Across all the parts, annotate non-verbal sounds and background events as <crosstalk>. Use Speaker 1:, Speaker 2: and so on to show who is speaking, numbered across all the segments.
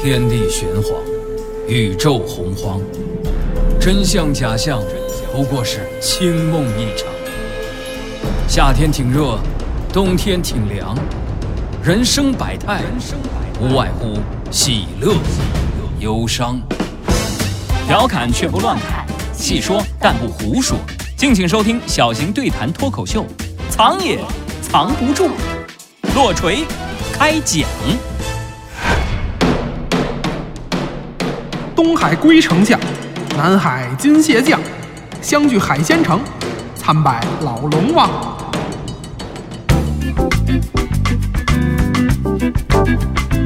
Speaker 1: 天地玄黄，宇宙洪荒，真相假象，不过是清梦一场。夏天挺热，冬天挺凉，人生百态，无外乎喜乐、忧伤。
Speaker 2: 调侃却不乱侃，细说但不胡说。敬请收听小型对谈脱口秀，藏也藏不住，落锤开讲。
Speaker 3: 东海龟丞相，南海金蟹将，相聚海鲜城，参拜老龙王。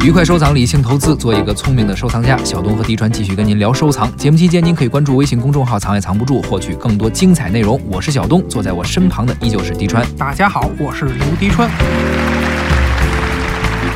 Speaker 4: 愉快收藏，理性投资，做一个聪明的收藏家。小东和迪川继续跟您聊收藏。节目期间，您可以关注微信公众号“藏也藏不住”，获取更多精彩内容。我是小东，坐在我身旁的依旧是迪川。
Speaker 3: 大家好，我是刘迪川。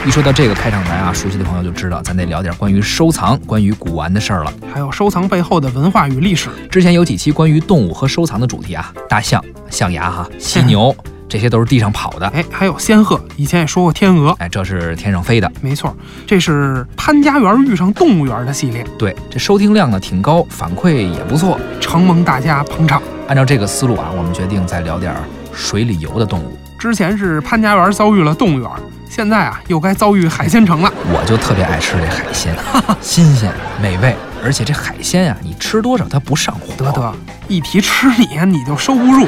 Speaker 4: 一说到这个开场白啊，熟悉的朋友就知道，咱得聊点关于收藏、关于古玩的事儿了。
Speaker 3: 还有收藏背后的文化与历史。
Speaker 4: 之前有几期关于动物和收藏的主题啊，大象、象牙哈、犀牛。这些都是地上跑的，
Speaker 3: 哎，还有仙鹤，以前也说过天鹅，
Speaker 4: 哎，这是天上飞的，
Speaker 3: 没错，这是潘家园遇上动物园的系列，
Speaker 4: 对，这收听量呢挺高，反馈也不错，
Speaker 3: 承蒙大家捧场。
Speaker 4: 按照这个思路啊，我们决定再聊点水里游的动物。
Speaker 3: 之前是潘家园遭遇了动物园，现在啊又该遭遇海鲜城了。
Speaker 4: 我就特别爱吃这海鲜，<laughs> 新鲜美味，而且这海鲜呀，你吃多少它不上火。
Speaker 3: 得得，一提吃你你就收不住。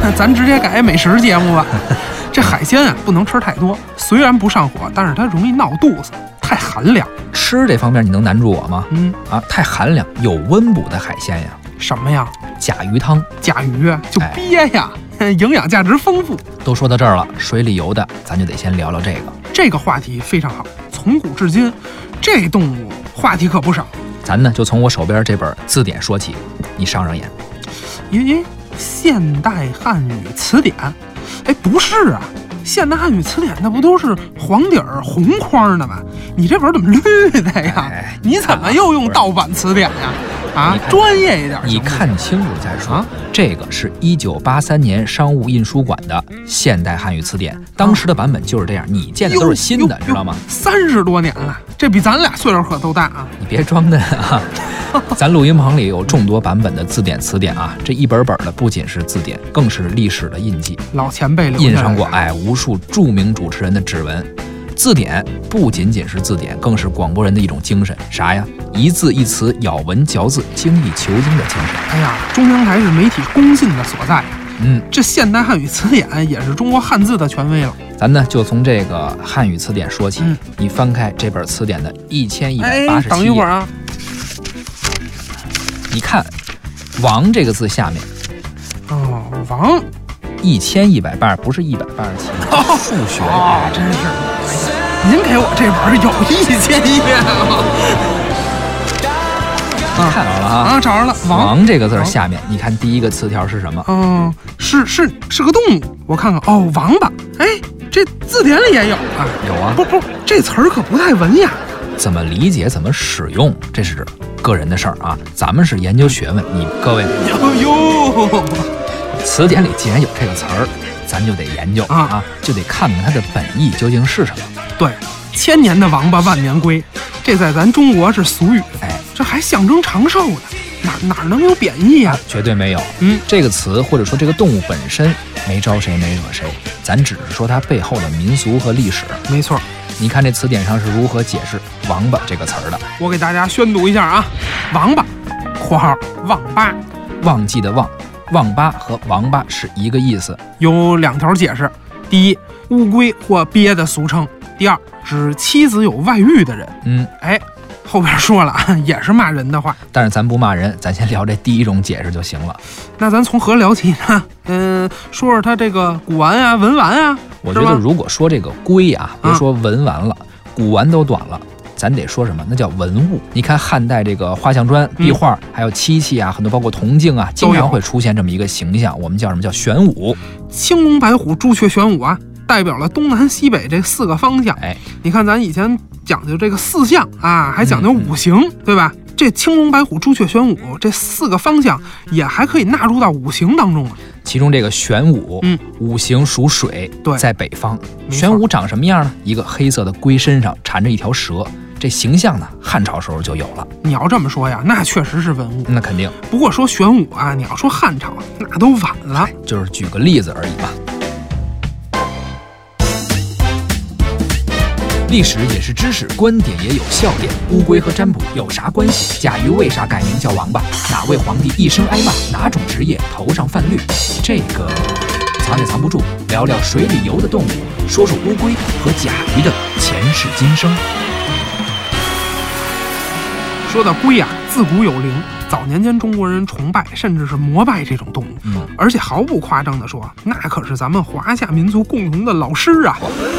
Speaker 3: 那咱直接改美食节目吧。<laughs> 这海鲜啊，不能吃太多。虽然不上火，但是它容易闹肚子，太寒凉。
Speaker 4: 吃这方面你能难住我吗？
Speaker 3: 嗯
Speaker 4: 啊，太寒凉，有温补的海鲜呀。
Speaker 3: 什么呀？
Speaker 4: 甲鱼汤。
Speaker 3: 甲鱼就鳖呀，<laughs> 营养价值丰富。
Speaker 4: 都说到这儿了，水里游的，咱就得先聊聊这个。
Speaker 3: 这个话题非常好。从古至今，这动物话题可不少。
Speaker 4: 咱呢，就从我手边这本字典说起，你上上眼。
Speaker 3: 咦？现代汉语词典，哎，不是啊，现代汉语词典那不都是黄底儿红框的吗？你这本怎么绿的呀？你怎么又用盗版词典呀？啊，专业一点，
Speaker 4: 你看清楚再说。这个是一九八三年商务印书馆的现代汉语词典，当时的版本就是这样，你见的都是新的，知道吗？
Speaker 3: 三十多年了，这比咱俩岁数可都大啊！
Speaker 4: 你别装嫩啊！<laughs> 咱录音棚里有众多版本的字典词典啊，这一本本的不仅是字典，更是历史的印记。
Speaker 3: 老前辈
Speaker 4: 印上过哎无数著名主持人的指纹。字典不仅仅是字典，更是广播人的一种精神。啥呀？一字一词，咬文嚼字，精益求精的精神。
Speaker 3: 哎呀，中央台是媒体公信的所在。
Speaker 4: 嗯，
Speaker 3: 这现代汉语词典也是中国汉字的权威了。
Speaker 4: 咱呢就从这个汉语词典说起。你翻开这本词典的一千一百八十七页。
Speaker 3: 等一会儿啊。
Speaker 4: 你看，“王”这个字下面。
Speaker 3: 哦，王。
Speaker 4: 一千一百八，不是一百八十七。<laughs> 数学
Speaker 3: 啊，真是。您给我这本有一千页吗？
Speaker 4: 看着了啊！
Speaker 3: 啊，找着了。
Speaker 4: 王这个字下面，你看第一个词条是什么？
Speaker 3: 哦，是是是个动物。我看看，哦，王八。哎，这字典里也有啊。
Speaker 4: 有啊。
Speaker 3: 不不，这词儿可不太文雅。
Speaker 4: 怎么理解？怎么使用？这是个人的事儿啊。咱们是研究学问，你各位。
Speaker 3: 哟哟。
Speaker 4: 词典里既然有这个词儿，咱就得研究
Speaker 3: 啊
Speaker 4: 啊，就得看看它的本意究竟是什么。
Speaker 3: 对，千年的王八万年龟，这在咱中国是俗语。
Speaker 4: 哎，
Speaker 3: 这还象征长寿呢，哪哪能有贬义啊？
Speaker 4: 绝对没有。
Speaker 3: 嗯，
Speaker 4: 这个词或者说这个动物本身没招谁没惹谁，咱只是说它背后的民俗和历史。
Speaker 3: 没错，
Speaker 4: 你看这词典上是如何解释“王八”这个词儿的？
Speaker 3: 我给大家宣读一下啊，王八（括号忘八），
Speaker 4: 忘记的忘。忘八和王八是一个意思，
Speaker 3: 有两条解释：第一，乌龟或鳖的俗称；第二，指妻子有外遇的人。
Speaker 4: 嗯，
Speaker 3: 哎，后边说了也是骂人的话，
Speaker 4: 但是咱不骂人，咱先聊这第一种解释就行了。
Speaker 3: 那咱从何聊起呢？<laughs> 嗯，说说它这个古玩啊、文玩啊。
Speaker 4: 我觉得如果说这个龟啊，别说文玩了，古玩都短了。咱得说什么？那叫文物。你看汉代这个画像砖、壁画，还有漆器啊，很多包括铜镜啊，经常会出现这么一个形象，我们叫什么叫玄武？
Speaker 3: 青龙白虎朱雀玄武啊，代表了东南西北这四个方向。
Speaker 4: 哎，
Speaker 3: 你看咱以前讲究这个四象啊，还讲究五行，对吧？这青龙白虎朱雀玄武这四个方向也还可以纳入到五行当中啊。
Speaker 4: 其中这个玄武，
Speaker 3: 嗯，
Speaker 4: 五行属水，
Speaker 3: 对
Speaker 4: 在北方。玄武长什么样呢？一个黑色的龟身上缠着一条蛇，这形象呢，汉朝时候就有了。
Speaker 3: 你要这么说呀，那确实是文物。
Speaker 4: 那肯定
Speaker 3: 不过说玄武啊，你要说汉朝，那都晚了。
Speaker 4: 就是举个例子而已嘛。历史也是知识，观点也有笑点。乌龟和占卜有啥关系？甲鱼为啥改名叫王八？哪位皇帝一生挨骂？哪种职业头上泛绿？这个藏也藏不住。聊聊水里游的动物，说说乌龟和甲鱼的前世今生。
Speaker 3: 说到龟呀、自古有灵，早年间中国人崇拜甚至是膜拜这种动物，
Speaker 4: 嗯，
Speaker 3: 而且毫不夸张地说，那可是咱们华夏民族共同的老师啊，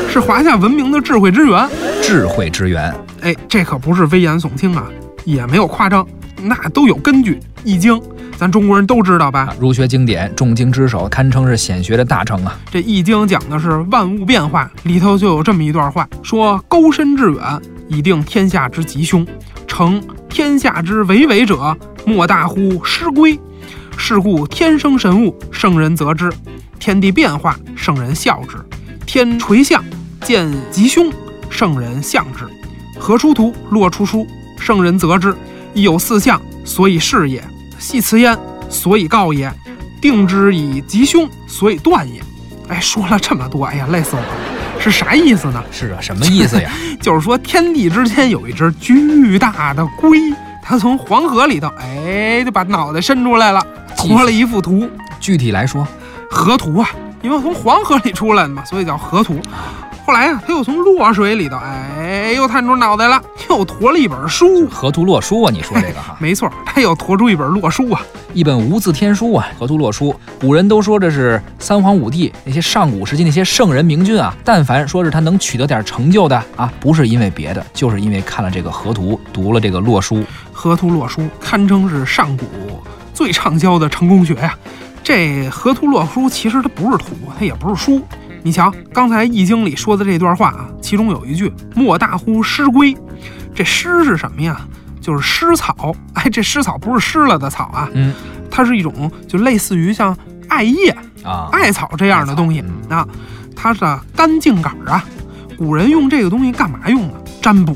Speaker 3: 是华夏文明的智慧之源。
Speaker 4: 智慧之源，
Speaker 3: 哎，这可不是危言耸听啊，也没有夸张，那都有根据。《易经》，咱中国人都知道吧？
Speaker 4: 啊，儒学经典，重经之首，堪称是显学的大成啊。
Speaker 3: 这《易经》讲的是万物变化，里头就有这么一段话，说钩深致远，以定天下之吉凶。成天下之为为者，莫大乎师归。是故天生神物，圣人则之；天地变化，圣人效之；天垂象，见吉凶，圣人象之；河出图，洛出书，圣人则之。亦有四象，所以是也；系辞焉，所以告也；定之以吉凶，所以断也。哎，说了这么多，哎呀，累死我了，是啥意思呢？
Speaker 4: 是啊，什么意思呀？<laughs>
Speaker 3: 就是说天地之间有一只巨大的龟，它从黄河里头，哎，就把脑袋伸出来了，拖了一幅图，
Speaker 4: 具体来说，
Speaker 3: 河图啊，因为从黄河里出来的嘛，所以叫河图。后来啊，他又从洛水里头，哎，又探出脑袋了，又驮了一本书。
Speaker 4: 河图洛书啊，你说这个哈，<laughs>
Speaker 3: 没错，他又驮出一本洛书啊。
Speaker 4: 一本无字天书啊，河图洛书。古人都说这是三皇五帝那些上古时期那些圣人明君啊，但凡说是他能取得点成就的啊，不是因为别的，就是因为看了这个河图，读了这个洛书。
Speaker 3: 河图洛书堪称是上古最畅销的成功学呀、这河图洛书其实它不是图，它也不是书。你瞧，刚才《易经》里说的这段话啊，其中有一句“莫大乎湿龟”，这湿是什么呀？就是湿草。哎，这湿草不是湿了的草啊，
Speaker 4: 嗯
Speaker 3: 它是一种就类似于像艾叶、
Speaker 4: 啊，
Speaker 3: 艾草这样的东西
Speaker 4: 嗯
Speaker 3: 啊，它是干茎杆儿啊。古人用这个东西干嘛用呢？占卜。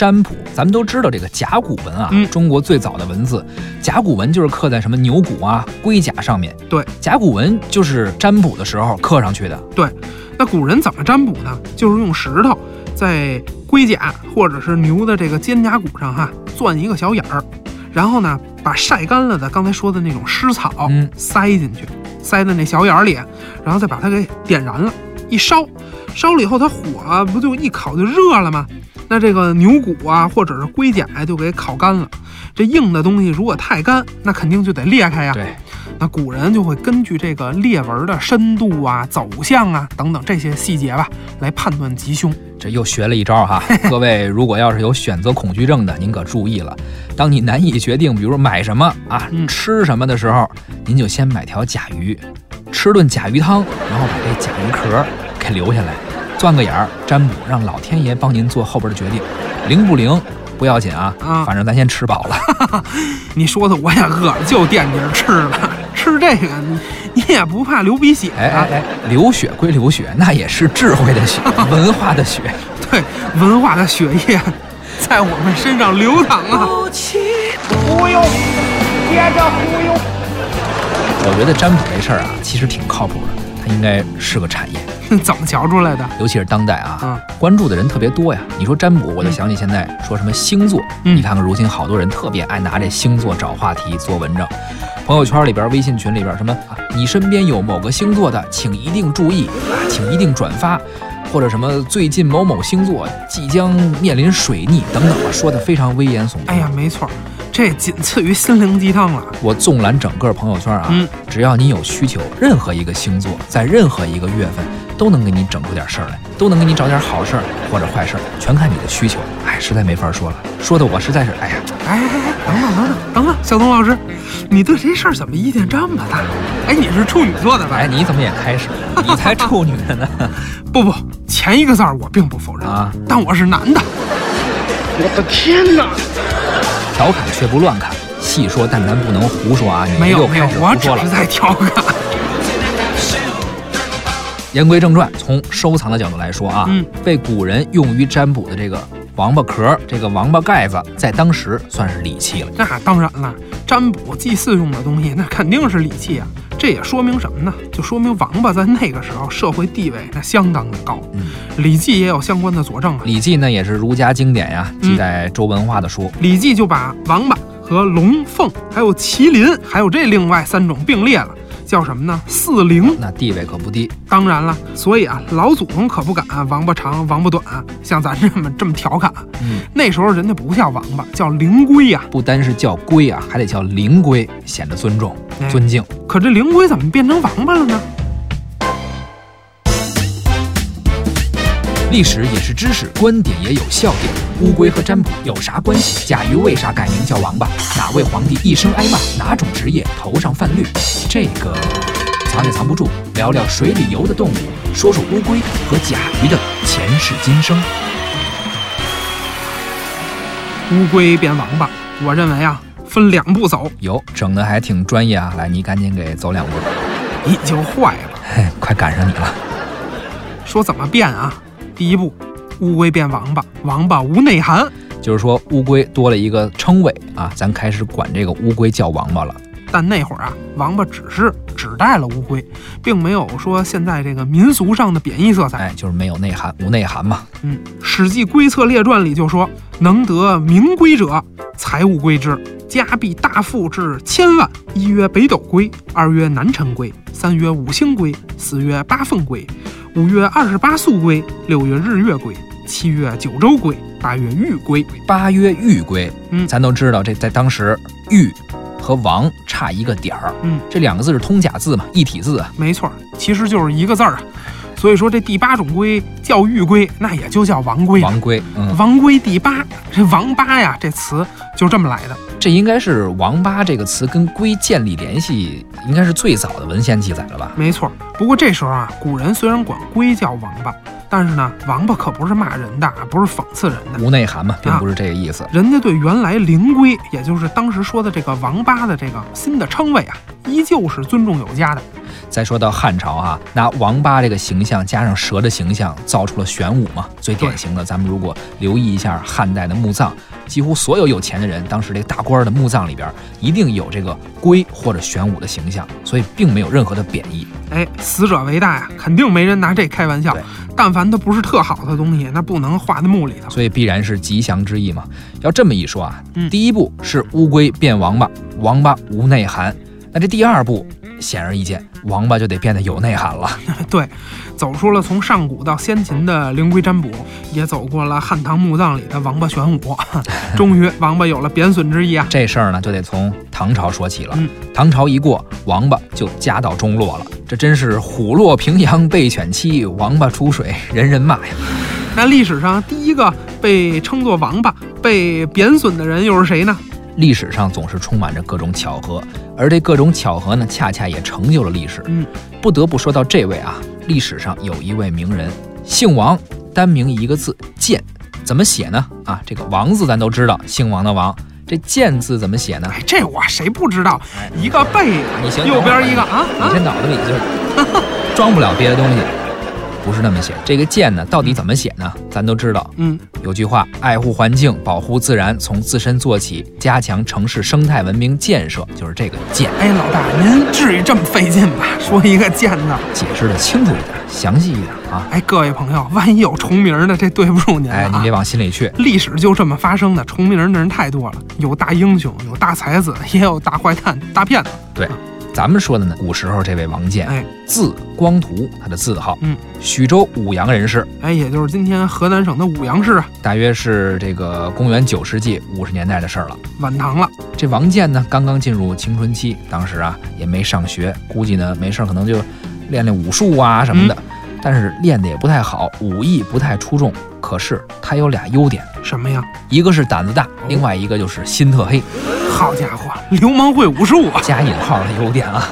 Speaker 4: 占卜，咱们都知道这个甲骨文啊，
Speaker 3: 嗯
Speaker 4: 中国最早的文字，甲骨文就是刻在什么牛骨啊、龟甲上面。
Speaker 3: 对，
Speaker 4: 甲骨文就是占卜的时候刻上去的。
Speaker 3: 对那古人怎么占卜呢？就是用石头在龟甲或者是牛的这个肩胛骨上哈钻一个小眼儿，然后呢把晒干了的刚才说的那种湿草
Speaker 4: 嗯
Speaker 3: 塞进去，塞在那小眼儿里，然后再把它给点燃了，一烧，烧了以后它火啊不就一烤就热了吗？那这个牛骨啊或者是龟甲呀就给烤干了。这硬的东西如果太干，那肯定就得裂开呀。
Speaker 4: 对，
Speaker 3: 那古人就会根据这个裂纹的深度啊、走向啊等等这些细节吧，来判断吉凶。
Speaker 4: 这又学了一招哈。<laughs> 各位如果要是有选择恐惧症的，您可注意了。当你难以决定，比如买什么啊、
Speaker 3: 嗯
Speaker 4: 吃什么的时候，您就先买条甲鱼，吃顿甲鱼汤，然后把这甲鱼壳给留下来，钻个眼儿占卜，让老天爷帮您做后边的决定，灵不灵不要紧啊，
Speaker 3: 啊
Speaker 4: 反正咱先吃饱了。<laughs>
Speaker 3: 你说的我也饿了，就惦记着吃了。吃这个，你你也不怕流鼻血啊？
Speaker 4: 哎哎哎，流血归流血，那也是智慧的血，<laughs> 文化的血。
Speaker 3: 对，文化的血液在我们身上流淌啊！
Speaker 5: 忽悠，接着忽悠。
Speaker 4: 我觉得占卜这事儿啊，其实挺靠谱的，它应该是个产业。<laughs>
Speaker 3: 怎么瞧出来的？
Speaker 4: 尤其是当代啊，
Speaker 3: 嗯
Speaker 4: 关注的人特别多呀。你说占卜，我就想起现在说什么星座，
Speaker 3: 嗯
Speaker 4: 你看看如今好多人特别爱拿这星座找话题做文章，朋友圈里边、微信群里边什么啊，你身边有某个星座的，请一定注意啊，请一定转发。或者什么最近某某星座即将面临水逆等等啊，说的非常危言耸听。
Speaker 3: 哎呀，没错，这仅次于心灵鸡汤了。
Speaker 4: 我纵览整个朋友圈啊，
Speaker 3: 嗯
Speaker 4: 只要你有需求，任何一个星座在任何一个月份都能给你整出点事儿来，都能给你找点好事儿或者坏事儿，全看你的需求。哎，实在没法说了，说的我实在是，哎呀，
Speaker 3: 哎哎哎，等等等等等等，小东老师，你对这事儿怎么意见这么大？哎，你是处女座的吧？
Speaker 4: 哎，你怎么也开始了？你才处女呢 <laughs>
Speaker 3: 不不，前一个字儿我并不否认
Speaker 4: 啊，
Speaker 3: 但我是男的。
Speaker 5: 我的天哪！
Speaker 4: 调侃却不乱侃，细说但咱不能胡说啊！
Speaker 3: 没有没有，我只是在调侃。
Speaker 4: 言归正传，从收藏的角度来说啊，被古人用于占卜的这个王八壳、这个王八盖子，在当时算是礼器了。
Speaker 3: 那当然了，占卜祭祀用的东西，那肯定是礼器啊。这也说明什么呢？就说明王八在那个时候社会地位那相当的高。
Speaker 4: 嗯，
Speaker 3: 礼记也有相关的佐证啊。
Speaker 4: 《礼记》呢，也是儒家经典呀，记载周文化的书。
Speaker 3: 礼记就把王八和龙、凤，还有麒麟，还有这另外三种并列了，叫什么呢？四灵。
Speaker 4: 那地位可不低。
Speaker 3: 当然了，所以啊，老祖宗可不敢王八长王八短，像咱这么这么调侃。
Speaker 4: 嗯，
Speaker 3: 那时候人家不叫王八，叫灵龟呀、
Speaker 4: 不单是叫龟啊，还得叫灵龟，显得尊重、
Speaker 3: 哎
Speaker 4: 尊敬。
Speaker 3: 可这灵龟怎么变成王八了呢？
Speaker 4: 历史也是知识，观点也有笑点。乌龟和占卜有啥关系？甲鱼为啥改名叫王八？哪位皇帝一生挨骂？哪种职业头上泛绿？这个藏也藏不住，聊聊水里游的动物，说说乌龟和甲鱼的前世今生。
Speaker 3: 乌龟变王八，我认为啊，分两步走。
Speaker 4: 哟整的还挺专业啊！来，你赶紧给走两步，<laughs>
Speaker 3: 你就坏了。
Speaker 4: 嘿，快赶上你了。
Speaker 3: 说怎么变啊？第一步，乌龟变王八，王八无内涵。
Speaker 4: 就是说，乌龟多了一个称谓啊，咱开始管这个乌龟叫王八了。
Speaker 3: 但那会儿啊，王八只是指代了乌龟，并没有说现在这个民俗上的贬义色彩。
Speaker 4: 哎，就是没有内涵，无内涵嘛。
Speaker 3: 嗯，《史记·龟策列传》里就说：“能得名龟者，财物归之，家必大富至千万。一曰北斗龟，二曰南辰龟，三曰五星龟，四曰八凤龟，五月二十八宿龟，六月日月龟，七月九州龟，八月玉龟。
Speaker 4: 八月玉龟，
Speaker 3: 嗯
Speaker 4: 咱都知道，这在当时玉和王差一个点儿，
Speaker 3: 嗯，
Speaker 4: 这两个字是通假字嘛，一体字啊。
Speaker 3: 没错儿，其实就是一个字儿啊。所以说这第八种龟叫玉龟，那也就叫王龟。
Speaker 4: 王龟，嗯，
Speaker 3: 王龟第八，这王八呀，这词就这么来的。
Speaker 4: 这应该是王八这个词跟龟建立联系，应该是最早的文献记载了吧？
Speaker 3: 没错儿，不过这时候啊，古人虽然管龟叫王八，但是呢，王八可不是骂人的，不是讽刺人的。
Speaker 4: 无内涵嘛，并不是这个意思。
Speaker 3: 人家对原来灵龟，也就是当时说的这个王八的这个新的称谓啊，依旧是尊重有加的。
Speaker 4: 再说到汉朝啊、拿王八这个形象加上蛇的形象，造出了玄武嘛。最典型的，咱们如果留意一下汉代的墓葬，几乎所有有钱的人，当时这大官儿的墓葬里边，一定有这个龟或者玄武的形象，所以并没有任何的贬义。
Speaker 3: 哎，死者为大呀，肯定没人拿这开玩笑。但凡它不是特好的东西，那不能画在墓里头。
Speaker 4: 所以必然是吉祥之意嘛。要这么一说啊，
Speaker 3: 嗯
Speaker 4: 第一步是乌龟变王八，王八无内涵。那这第二步，显而易见，王八就得变得有内涵了。<laughs>
Speaker 3: 对，走出了从上古到先秦的灵龟占卜，也走过了汉唐墓葬里的王八玄武，<laughs> 终于王八有了贬损之意啊！
Speaker 4: 这事儿呢，就得从唐朝说起了。
Speaker 3: 嗯
Speaker 4: 唐朝一过，王八就家道中落了。这真是虎落平阳被犬欺，王八出水人人骂呀！<laughs>
Speaker 3: 那历史上第一个被称作王八、被贬损的人又是谁呢？
Speaker 4: 历史上总是充满着各种巧合，而这各种巧合呢，恰恰也成就了历史。
Speaker 3: 嗯，
Speaker 4: 不得不说到这位啊，历史上有一位名人，姓王，单名一个字建，怎么写呢？啊，这个王字咱都知道，姓王的王，这建字怎么写呢？
Speaker 3: 哎，这我谁不知道？
Speaker 4: 哎
Speaker 3: 一个贝，
Speaker 4: 你行，
Speaker 3: 右边一个啊啊
Speaker 4: 你这！脑子里就是装不了别的东西，不是那么写。这个建呢，到底怎么写呢？咱都知道，
Speaker 3: 嗯，
Speaker 4: 有句话：爱护环境，保护自然，从自身做起，加强城市生态文明建设，就是这个建。
Speaker 3: 哎，老大，您至于这么费劲吗？<laughs> 说一个建呢。
Speaker 4: 解释的清楚一点，详细一点啊！
Speaker 3: 哎，各位朋友，万一有重名的，这对不住您。
Speaker 4: 哎，您别往心里去。
Speaker 3: 历史就这么发生的，重名的人太多了，有大英雄，有大才子，也有大坏蛋、大骗子。
Speaker 4: 对，咱们说的呢，古时候这位王建，
Speaker 3: 哎
Speaker 4: 字光图，他的字号，
Speaker 3: 嗯，
Speaker 4: 徐州武阳人士，
Speaker 3: 哎，也就是今天河南省的武阳市啊，
Speaker 4: 大约是这个公元九世纪五十年代的事儿了。
Speaker 3: 晚唐了。
Speaker 4: 这王建呢，刚刚进入青春期，当时啊也没上学，估计呢没事儿可能就练练武术啊什么的，但是练的也不太好，武艺不太出众。可是他有俩优点，
Speaker 3: 什么呀？
Speaker 4: 一个是胆子大，另外一个就是心特黑，
Speaker 3: 好家伙，流氓会武术啊！
Speaker 4: 加引号的优点啊。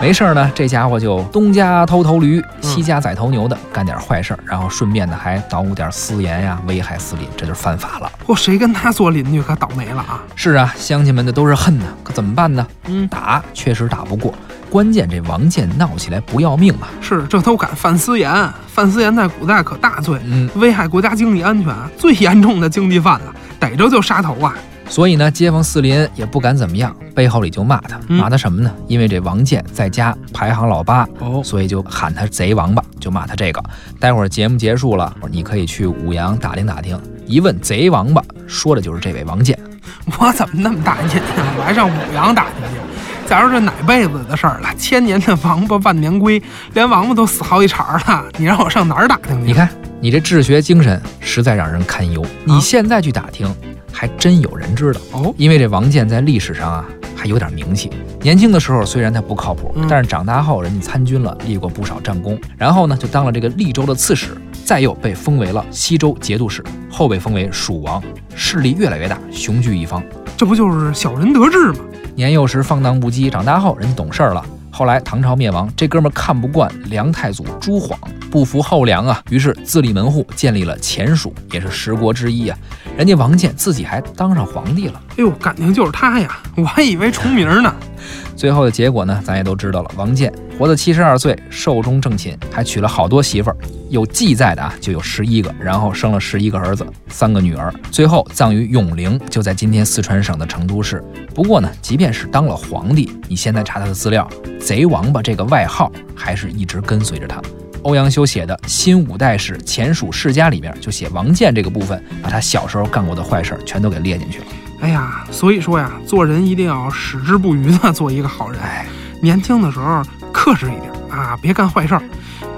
Speaker 4: 没事儿呢，这家伙就东家偷头驴，西家宰头牛的，干点坏事儿，然后顺便呢还捣鼓点私盐呀，危害私邻，这就是犯法了。
Speaker 3: 嚯，谁跟他做邻居可倒霉了啊！
Speaker 4: 是啊，乡亲们的都是恨呢，可怎么办呢？
Speaker 3: 嗯，
Speaker 4: 打确实打不过，关键这王建闹起来不要命啊！
Speaker 3: 是，这都敢犯私盐，犯私盐在古代可大罪，
Speaker 4: 嗯，
Speaker 3: 危害国家经济安全，最严重的经济犯了，逮着就杀头啊！
Speaker 4: 所以呢，街坊四邻也不敢怎么样，背后里就骂他，
Speaker 3: 嗯
Speaker 4: 骂他什么呢？因为这王建在家排行老八，
Speaker 3: 哦，
Speaker 4: 所以就喊他贼王八，就骂他这个。待会儿节目结束了，你可以去五羊打听打听，一问贼王八，说的就是这位王建。<laughs>
Speaker 3: 我怎么那么大瘾呀？我还上五羊打听去。<laughs> 假如这哪辈子的事儿了，千年的王八万年龟，连王八都死好几茬了，你让我上哪儿打听去？
Speaker 4: 你看你这治学精神实在让人堪忧。你现在去打听，还真有人知道。
Speaker 3: 哦，
Speaker 4: 因为这王建在历史上啊还有点名气。年轻的时候虽然他不靠谱，
Speaker 3: 嗯
Speaker 4: 但是长大后人家参军了，立过不少战功，然后呢就当了这个利州的刺史，再又被封为了西州节度使，后被封为蜀王，势力越来越大，雄踞一方。
Speaker 3: 这不就是小人得志吗？
Speaker 4: 年幼时放荡不羁，长大后人家懂事儿了。后来唐朝灭亡，这哥们儿看不惯梁太祖朱晃，不服后梁啊，于是自立门户，建立了前蜀，也是十国之一啊。人家王建自己还当上皇帝了。
Speaker 3: 哎呦，感情就是他呀！我还以为重名呢。<laughs>
Speaker 4: 最后的结果呢，咱也都知道了。王建活到七十二岁，寿终正寝，还娶了好多媳妇儿，有记载的啊就有十一个，然后生了十一个儿子，三个女儿，最后葬于永陵，就在今天四川省的成都市。不过呢，即便是当了皇帝，你现在查他的资料，“贼王八”这个外号还是一直跟随着他。欧阳修写的《新五代史前蜀世家》里面就写王建这个部分，把他小时候干过的坏事全都给列进去了。
Speaker 3: 哎呀，所以说呀，做人一定要矢志不渝的做一个好人。哎年轻的时候克制一点啊，别干坏事儿。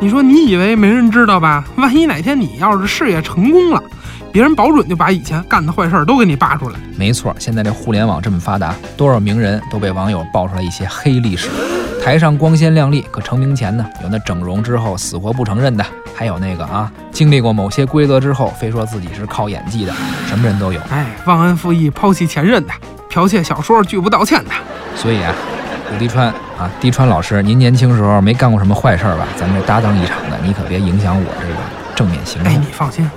Speaker 3: 你说你以为没人知道吧？万一哪天你要是事业成功了，别人保准就把以前干的坏事儿都给你扒出来。
Speaker 4: 没错，现在这互联网这么发达，多少名人都被网友爆出来一些黑历史。台上光鲜亮丽，可成名前呢，有那整容之后死活不承认的，还有那个啊，经历过某些规则之后，非说自己是靠演技的，什么人都有。
Speaker 3: 哎，忘恩负义、抛弃前任的，剽窃小说拒不道歉的，
Speaker 4: 所以啊，武迪川啊，滴川老师，您年轻时候没干过什么坏事儿吧？咱们这搭档一场的，你可别影响我这个正面形象
Speaker 3: 哎，
Speaker 4: 象
Speaker 3: 你。放心，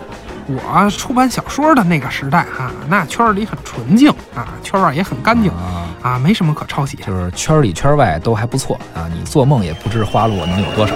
Speaker 3: 我出版小说的那个时代哈、那圈儿里很纯净啊，圈外也很干净
Speaker 4: 啊，
Speaker 3: 啊，没什么可抄袭。
Speaker 4: 就是圈里圈外都还不错啊，你做梦也不知花落能有多少，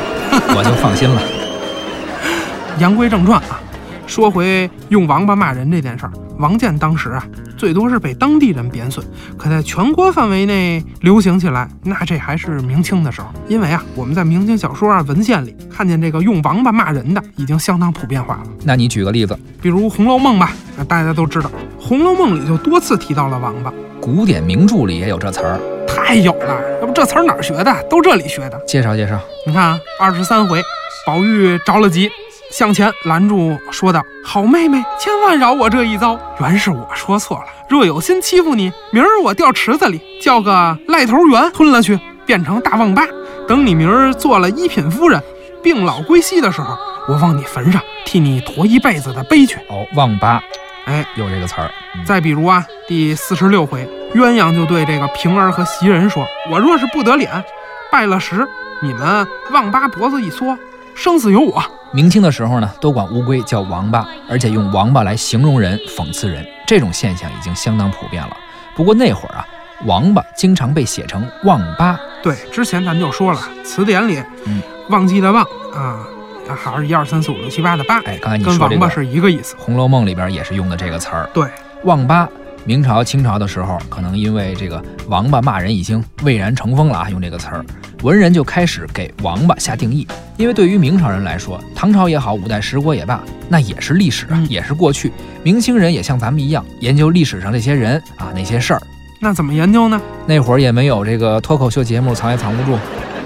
Speaker 4: 我就放心了。<laughs>
Speaker 3: 言归正传啊，说回用王八骂人这件事儿，王建当时啊，最多是被当地人贬损，可在全国范围内流行起来，那这还是明清的时候。因为啊，我们在明清小说啊文献里看见这个用王八骂人的已经相当普遍化了。
Speaker 4: 那你举个例子，
Speaker 3: 比如《红楼梦》吧，啊大家都知道，《红楼梦》里就多次提到了王八，
Speaker 4: 古典名著里也有这词儿，
Speaker 3: 太有了，要不这词儿哪儿学的？都这里学的。
Speaker 4: 介绍介绍。
Speaker 3: 你看啊，二十三回，宝玉着了急，向前拦住，说道：“好妹妹，千万饶我这一遭。原是我说错了，若有心欺负你，明儿我掉池子里，叫个赖头猿吞了去，变成大旺八。等你明儿做了一品夫人，病老归西的时候，我往你坟上替你驮一辈子的悲去。
Speaker 4: 哦，旺八
Speaker 3: 哎，
Speaker 4: 有这个词儿。嗯
Speaker 3: 再比如啊，第四十六回，鸳鸯就对这个平儿和袭人说：“我若是不得脸，拜了时，你们旺八脖子一缩，生死由我。”
Speaker 4: 明清的时候呢，都管乌龟叫王八，而且用王八来形容人、讽刺人，这种现象已经相当普遍了。不过那会儿啊，王八经常被写成旺八，
Speaker 3: 对，之前咱们就说了，词典里，
Speaker 4: 嗯，
Speaker 3: 忘记的忘啊，还是一二三四五六七八的八，
Speaker 4: 哎，刚才你
Speaker 3: 跟
Speaker 4: 说这个《
Speaker 3: 王八是一个意思。
Speaker 4: 红楼梦》里边也是用的这个词儿。
Speaker 3: 对，
Speaker 4: 旺八，明朝、清朝的时候，可能因为这个王八骂人已经蔚然成风了啊，用这个词儿，文人就开始给王八下定义。因为对于明朝人来说，唐朝也好，五代十国也罢，那也是历史啊，
Speaker 3: 嗯
Speaker 4: 也是过去。明清人也像咱们一样，研究历史上这些人啊，那些事儿。
Speaker 3: 那怎么研究呢？
Speaker 4: 那会儿也没有这个脱口秀节目藏也藏不住，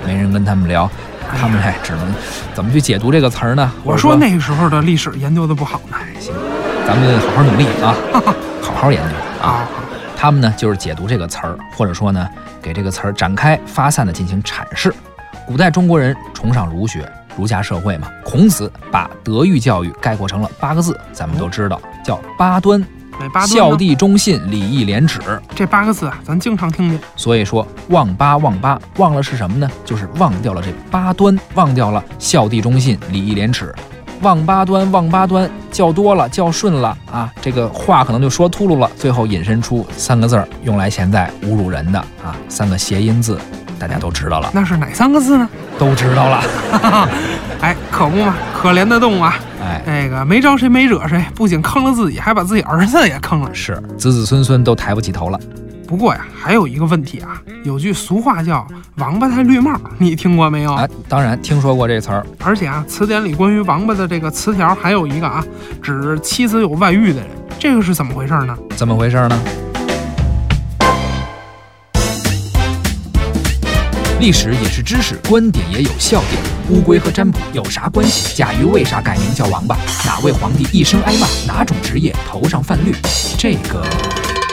Speaker 4: 没人跟他们聊，他们哎只能怎么去解读这个词儿呢？
Speaker 3: 我说那个时候的历史研究的不好呢。
Speaker 4: 行，咱们好好努力啊，<laughs> 好好研究啊。
Speaker 3: 啊，
Speaker 4: 他们呢就是解读这个词儿，或者说呢给这个词儿展开发散的进行阐释。古代中国人崇尚儒学，儒家社会嘛，孔子把德育教育概括成了八个字，咱们都知道，叫八端：
Speaker 3: 哪八端
Speaker 4: 孝悌忠信礼义廉耻。
Speaker 3: 这八个字啊，咱经常听见。
Speaker 4: 所以说忘八忘八，忘了是什么呢？就是忘掉了这八端，忘掉了孝悌忠信礼义廉耻。忘八端，忘八端，叫多了，叫顺了啊，这个话可能就说秃噜了，最后引申出三个字儿，用来现在侮辱人的啊，三个谐音字，大家都知道了，
Speaker 3: 那是哪三个字呢？
Speaker 4: 都知道了。<laughs>
Speaker 3: 哎，可不嘛，可怜的动物啊！
Speaker 4: 哎，
Speaker 3: 那个没招谁没惹谁，不仅坑了自己，还把自己儿子也坑了。
Speaker 4: 是子子孙孙都抬不起头了。
Speaker 3: 不过呀，还有一个问题啊，有句俗话叫“王八戴绿帽”，你听过没有？
Speaker 4: 啊，当然听说过这词儿。
Speaker 3: 而且啊，词典里关于王八的这个词条还有一个啊，指妻子有外遇的人，这个是怎么回事呢？
Speaker 4: 怎么回事呢？历史也是知识，观点也有笑点。乌龟和占卜有啥关系？甲鱼为啥改名叫王八？哪位皇帝一生挨骂？哪种职业头上泛绿？这个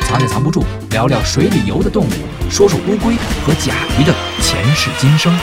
Speaker 4: 藏也藏不住，聊聊水里游的动物，说说乌龟和甲鱼的前世今生。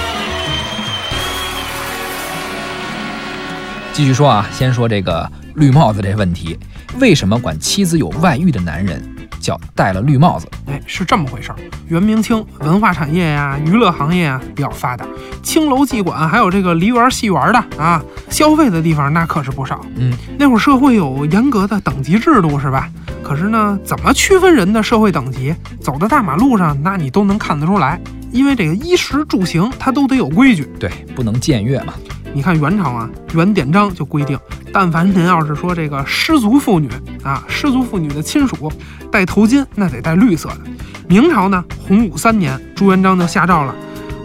Speaker 4: 继续说啊，先说这个绿帽子这问题，为什么管妻子有外遇的男人叫戴了绿帽子？
Speaker 3: 哎，是这么回事儿。元明清文化产业呀、娱乐行业啊比较发达，青楼妓馆还有这个梨园戏园的啊，消费的地方那可是不少。
Speaker 4: 嗯，
Speaker 3: 那会儿社会有严格的等级制度，是吧？可是呢，怎么区分人的社会等级？走到大马路上，那你都能看得出来，因为这个衣食住行它都得有规矩。
Speaker 4: 对，不能僭越嘛。
Speaker 3: 你看元朝啊，元典章就规定，但凡您要是说这个失足妇女啊，失足妇女的亲属戴头巾，那得戴绿色的。明朝呢，洪武三年，朱元璋就下诏了，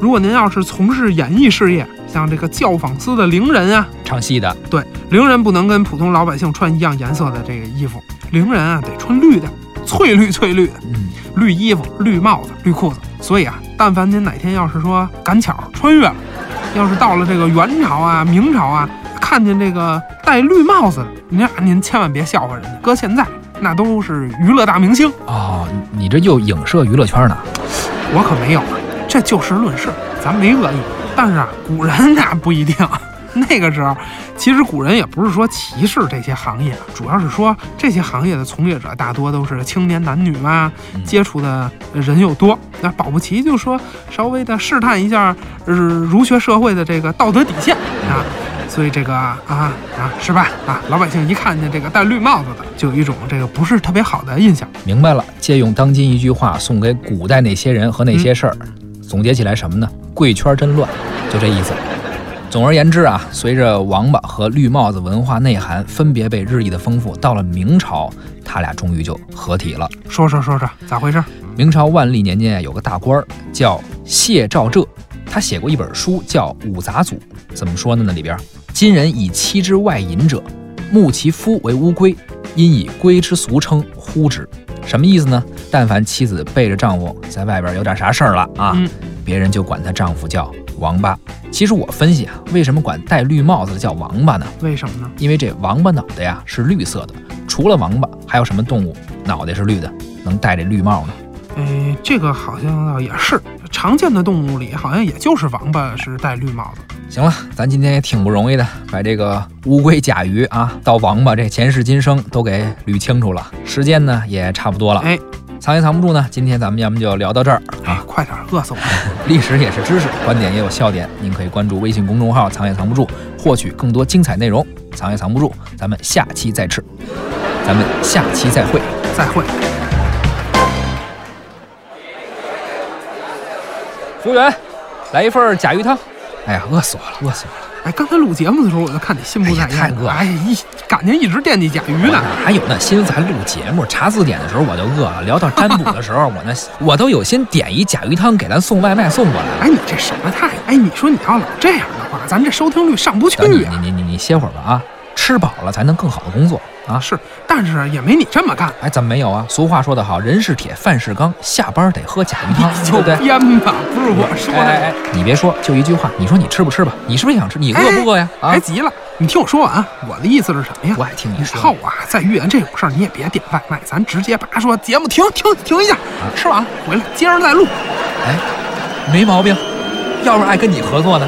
Speaker 3: 如果您要是从事演艺事业，像这个教坊司的伶人啊，
Speaker 4: 唱戏的，
Speaker 3: 对，伶人不能跟普通老百姓穿一样颜色的这个衣服，伶人啊得穿绿的，翠绿翠绿的，
Speaker 4: 嗯，
Speaker 3: 绿衣服、绿帽子、绿裤子。所以啊，但凡您哪天要是说赶巧穿越了，要是到了这个元朝啊、明朝啊，看见这个戴绿帽子的，您啊您千万别笑话人家，搁现在那都是娱乐大明星，
Speaker 4: 哦，你这又影射娱乐圈呢？
Speaker 3: 我可没有，这就事论事，咱没恶意。但是啊，古人那不一定。<laughs> 那个时候，其实古人也不是说歧视这些行业，主要是说这些行业的从业者大多都是青年男女嘛，
Speaker 4: 嗯
Speaker 3: 接触的人又多，那保不齐就说稍微的试探一下，呃，儒学社会的这个道德底线啊。所以这个啊啊是吧？啊，老百姓一看见这个戴绿帽子的，就有一种这个不是特别好的印象。
Speaker 4: 明白了，借用当今一句话送给古代那些人和那些事儿，总结起来什么呢？贵圈真乱，就这意思。总而言之啊，随着王八和绿帽子文化内涵分别被日益的丰富，到了明朝，他俩终于就合体了。
Speaker 3: 说说说说，咋回事？
Speaker 4: 明朝万历年间有个大官儿叫谢兆浙，他写过一本书叫《五杂俎》，怎么说呢？那里边，今人以妻之外淫者，慕其夫为乌龟，因以龟之俗称呼之。什么意思呢？但凡妻子背着丈夫在外边有点啥事儿了啊，
Speaker 3: 嗯
Speaker 4: 别人就管她丈夫叫王八。其实我分析啊，为什么管戴绿帽子的叫王八呢？
Speaker 3: 为什么呢？
Speaker 4: 因为这王八脑袋呀是绿色的，除了王八，还有什么动物脑袋是绿的，能戴这绿帽呢？
Speaker 3: 哎，这个好像倒也是常见的动物里，好像也就是王八是戴绿帽子。
Speaker 4: 行了，咱今天也挺不容易的，把这个乌龟、甲鱼啊到王八这前世今生都给捋清楚了。时间呢也差不多了，
Speaker 3: 哎
Speaker 4: 藏也藏不住呢。今天咱们要么就聊到这儿
Speaker 3: 哎
Speaker 4: 啊。，
Speaker 3: 快点，饿死我了！<laughs>
Speaker 4: 历史也是知识，观点也有笑点。您可以关注微信公众号“藏也藏不住”，获取更多精彩内容。藏也藏不住，咱们下期再吃，咱们下期再会。
Speaker 3: 再会。
Speaker 4: 服务员，来一份甲鱼汤。哎呀，饿死我了，饿死我了！
Speaker 3: 哎，刚才录节目的时候，我就看你心不在焉，
Speaker 4: 哎太饿了
Speaker 3: 哎，一感情一直惦记甲鱼呢。
Speaker 4: 哪有那心思还录节目？查字典的时候我就饿了，聊到占卜的时候，<laughs> 我那我都有心点一甲鱼汤给咱送外卖送过来。
Speaker 3: 哎，你这什么态度？哎，你说你要老这样的话，咱这收听率上不去。
Speaker 4: 你你你你歇会儿吧啊，吃饱了才能更好的工作啊。
Speaker 3: 是，但是也没你这么干。
Speaker 4: 哎，怎么没有啊？俗话说得好，人是铁，饭是钢，下班得喝甲鱼汤，<laughs>
Speaker 3: 就
Speaker 4: 对不对？
Speaker 3: 编吧，不是我说
Speaker 4: 哎哎。哎，你别说，就一句话，你说你吃不吃吧？你是不是想吃？你饿不饿呀？啊
Speaker 3: 别，急了，你听我说完。我的意思是什么呀？
Speaker 4: 我爱听你说
Speaker 3: 以后啊，在遇见这种事儿，你也别点外卖，咱直接叭说节目停停停一下，吃完了回来接着再录。
Speaker 4: 哎，没毛病。要是爱跟你合作呢？